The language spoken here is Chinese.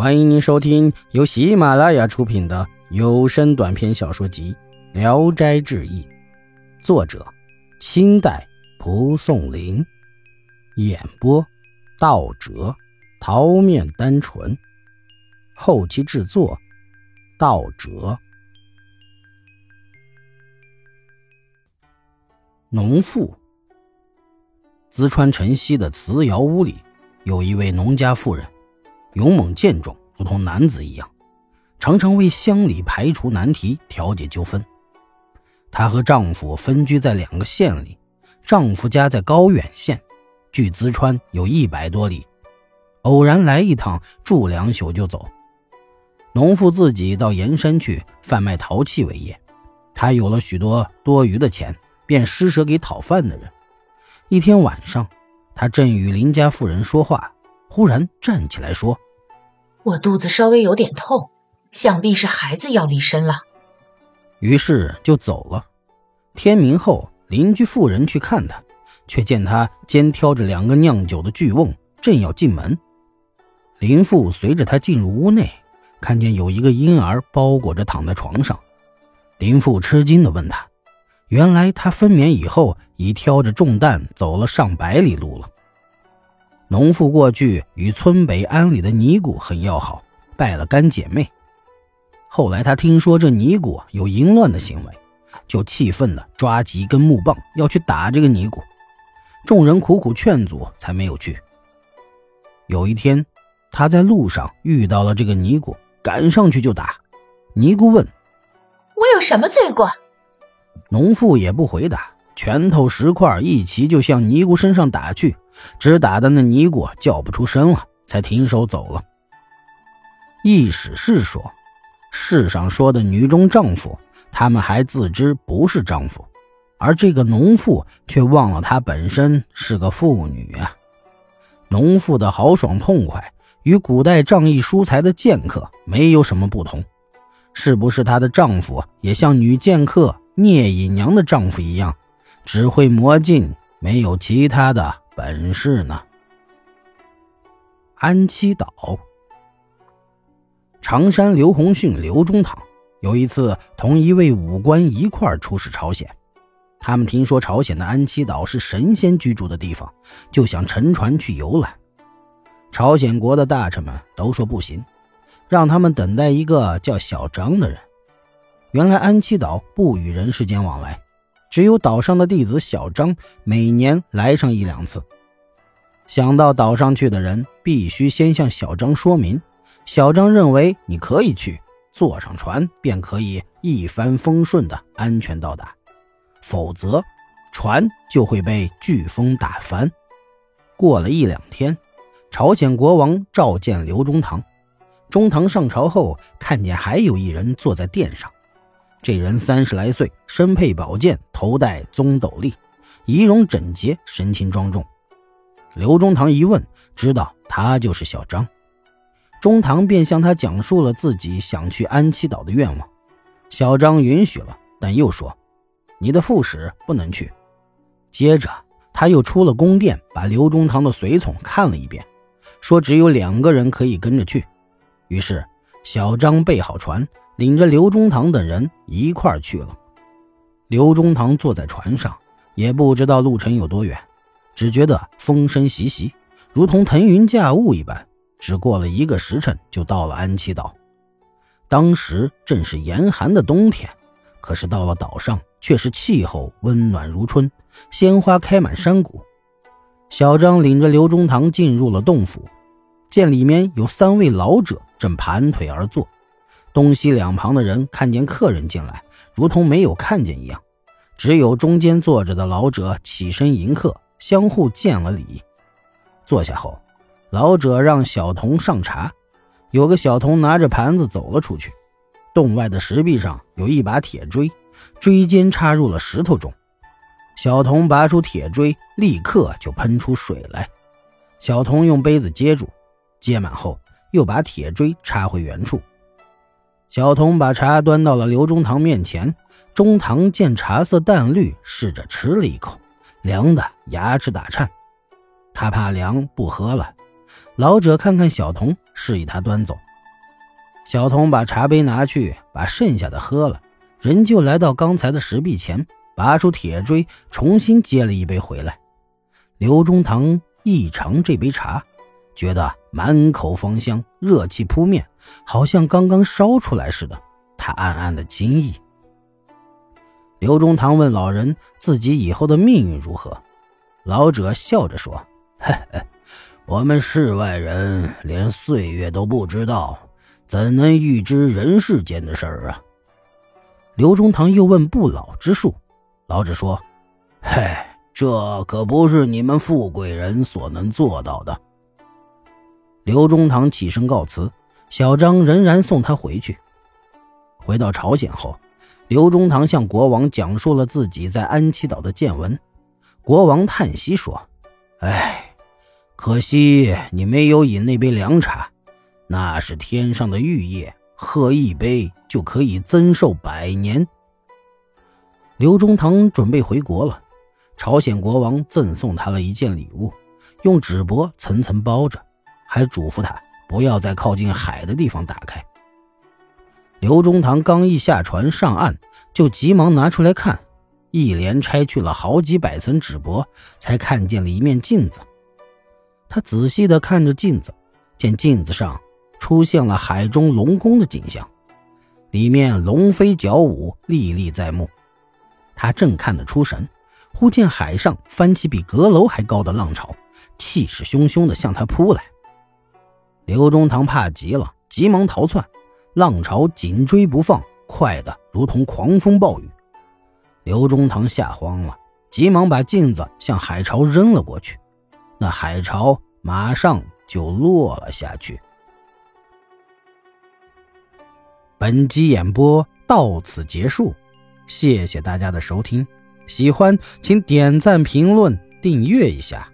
欢迎您收听由喜马拉雅出品的有声短篇小说集《聊斋志异》，作者：清代蒲松龄，演播：道哲、桃面单纯，后期制作：道哲。农妇，淄川城西的瓷窑屋里，有一位农家妇人。勇猛健壮，如同男子一样，常常为乡里排除难题、调解纠纷。她和丈夫分居在两个县里，丈夫家在高远县，距淄川有一百多里。偶然来一趟，住两宿就走。农妇自己到盐山去贩卖陶器为业，她有了许多多余的钱，便施舍给讨饭的人。一天晚上，她正与邻家妇人说话。忽然站起来说：“我肚子稍微有点痛，想必是孩子要离身了。”于是就走了。天明后，邻居妇人去看他，却见他肩挑着两个酿酒的巨瓮，正要进门。林父随着他进入屋内，看见有一个婴儿包裹着躺在床上。林父吃惊地问他：“原来他分娩以后，已挑着重担走了上百里路了。”农妇过去与村北庵里的尼姑很要好，拜了干姐妹。后来他听说这尼姑有淫乱的行为，就气愤的抓起一根木棒要去打这个尼姑。众人苦苦劝阻，才没有去。有一天，他在路上遇到了这个尼姑，赶上去就打。尼姑问：“我有什么罪过？”农妇也不回答，拳头石块一齐就向尼姑身上打去。只打的那尼姑叫不出声了，才停手走了。意史是说，世上说的女中丈夫，他们还自知不是丈夫，而这个农妇却忘了她本身是个妇女啊。农妇的豪爽痛快，与古代仗义疏财的剑客没有什么不同。是不是她的丈夫也像女剑客聂隐娘的丈夫一样，只会磨镜，没有其他的？本事呢？安七岛，常山刘洪训、刘中堂有一次同一位武官一块出使朝鲜，他们听说朝鲜的安七岛是神仙居住的地方，就想乘船去游览。朝鲜国的大臣们都说不行，让他们等待一个叫小张的人。原来安七岛不与人世间往来。只有岛上的弟子小张每年来上一两次。想到岛上去的人必须先向小张说明，小张认为你可以去，坐上船便可以一帆风顺的安全到达，否则船就会被飓风打翻。过了一两天，朝鲜国王召见刘中堂，中堂上朝后看见还有一人坐在殿上。这人三十来岁，身佩宝剑，头戴棕斗笠，仪容整洁，神情庄重。刘中堂一问，知道他就是小张。中堂便向他讲述了自己想去安七岛的愿望。小张允许了，但又说：“你的副使不能去。”接着他又出了宫殿，把刘中堂的随从看了一遍，说只有两个人可以跟着去。于是小张备好船。领着刘中堂等人一块儿去了。刘中堂坐在船上，也不知道路程有多远，只觉得风声习习，如同腾云驾雾一般。只过了一个时辰，就到了安七岛。当时正是严寒的冬天，可是到了岛上，却是气候温暖如春，鲜花开满山谷。小张领着刘中堂进入了洞府，见里面有三位老者正盘腿而坐。东西两旁的人看见客人进来，如同没有看见一样。只有中间坐着的老者起身迎客，相互见了礼。坐下后，老者让小童上茶。有个小童拿着盘子走了出去。洞外的石壁上有一把铁锥，锥尖插入了石头中。小童拔出铁锥，立刻就喷出水来。小童用杯子接住，接满后又把铁锥插回原处。小童把茶端到了刘中堂面前，中堂见茶色淡绿，试着吃了一口，凉的牙齿打颤。他怕凉，不喝了。老者看看小童，示意他端走，小童把茶杯拿去，把剩下的喝了，人就来到刚才的石壁前，拔出铁锥，重新接了一杯回来。刘中堂一尝这杯茶，觉得满口芳香，热气扑面，好像刚刚烧出来似的。他暗暗的惊异。刘中堂问老人自己以后的命运如何，老者笑着说：“嘿嘿，我们世外人连岁月都不知道。”怎能预知人世间的事儿啊？刘中堂又问不老之术，老者说：“嗨，这可不是你们富贵人所能做到的。”刘中堂起身告辞，小张仍然送他回去。回到朝鲜后，刘中堂向国王讲述了自己在安琪岛的见闻。国王叹息说：“哎，可惜你没有饮那杯凉茶。”那是天上的玉液，喝一杯就可以增寿百年。刘中堂准备回国了，朝鲜国王赠送他了一件礼物，用纸帛层层包着，还嘱咐他不要在靠近海的地方打开。刘中堂刚一下船上岸，就急忙拿出来看，一连拆去了好几百层纸帛，才看见了一面镜子。他仔细地看着镜子，见镜子上。出现了海中龙宫的景象，里面龙飞角舞，历历在目。他正看得出神，忽见海上翻起比阁楼还高的浪潮，气势汹汹地向他扑来。刘中堂怕极了，急忙逃窜，浪潮紧追不放，快得如同狂风暴雨。刘中堂吓慌了，急忙把镜子向海潮扔了过去，那海潮马上就落了下去。本集演播到此结束，谢谢大家的收听。喜欢请点赞、评论、订阅一下。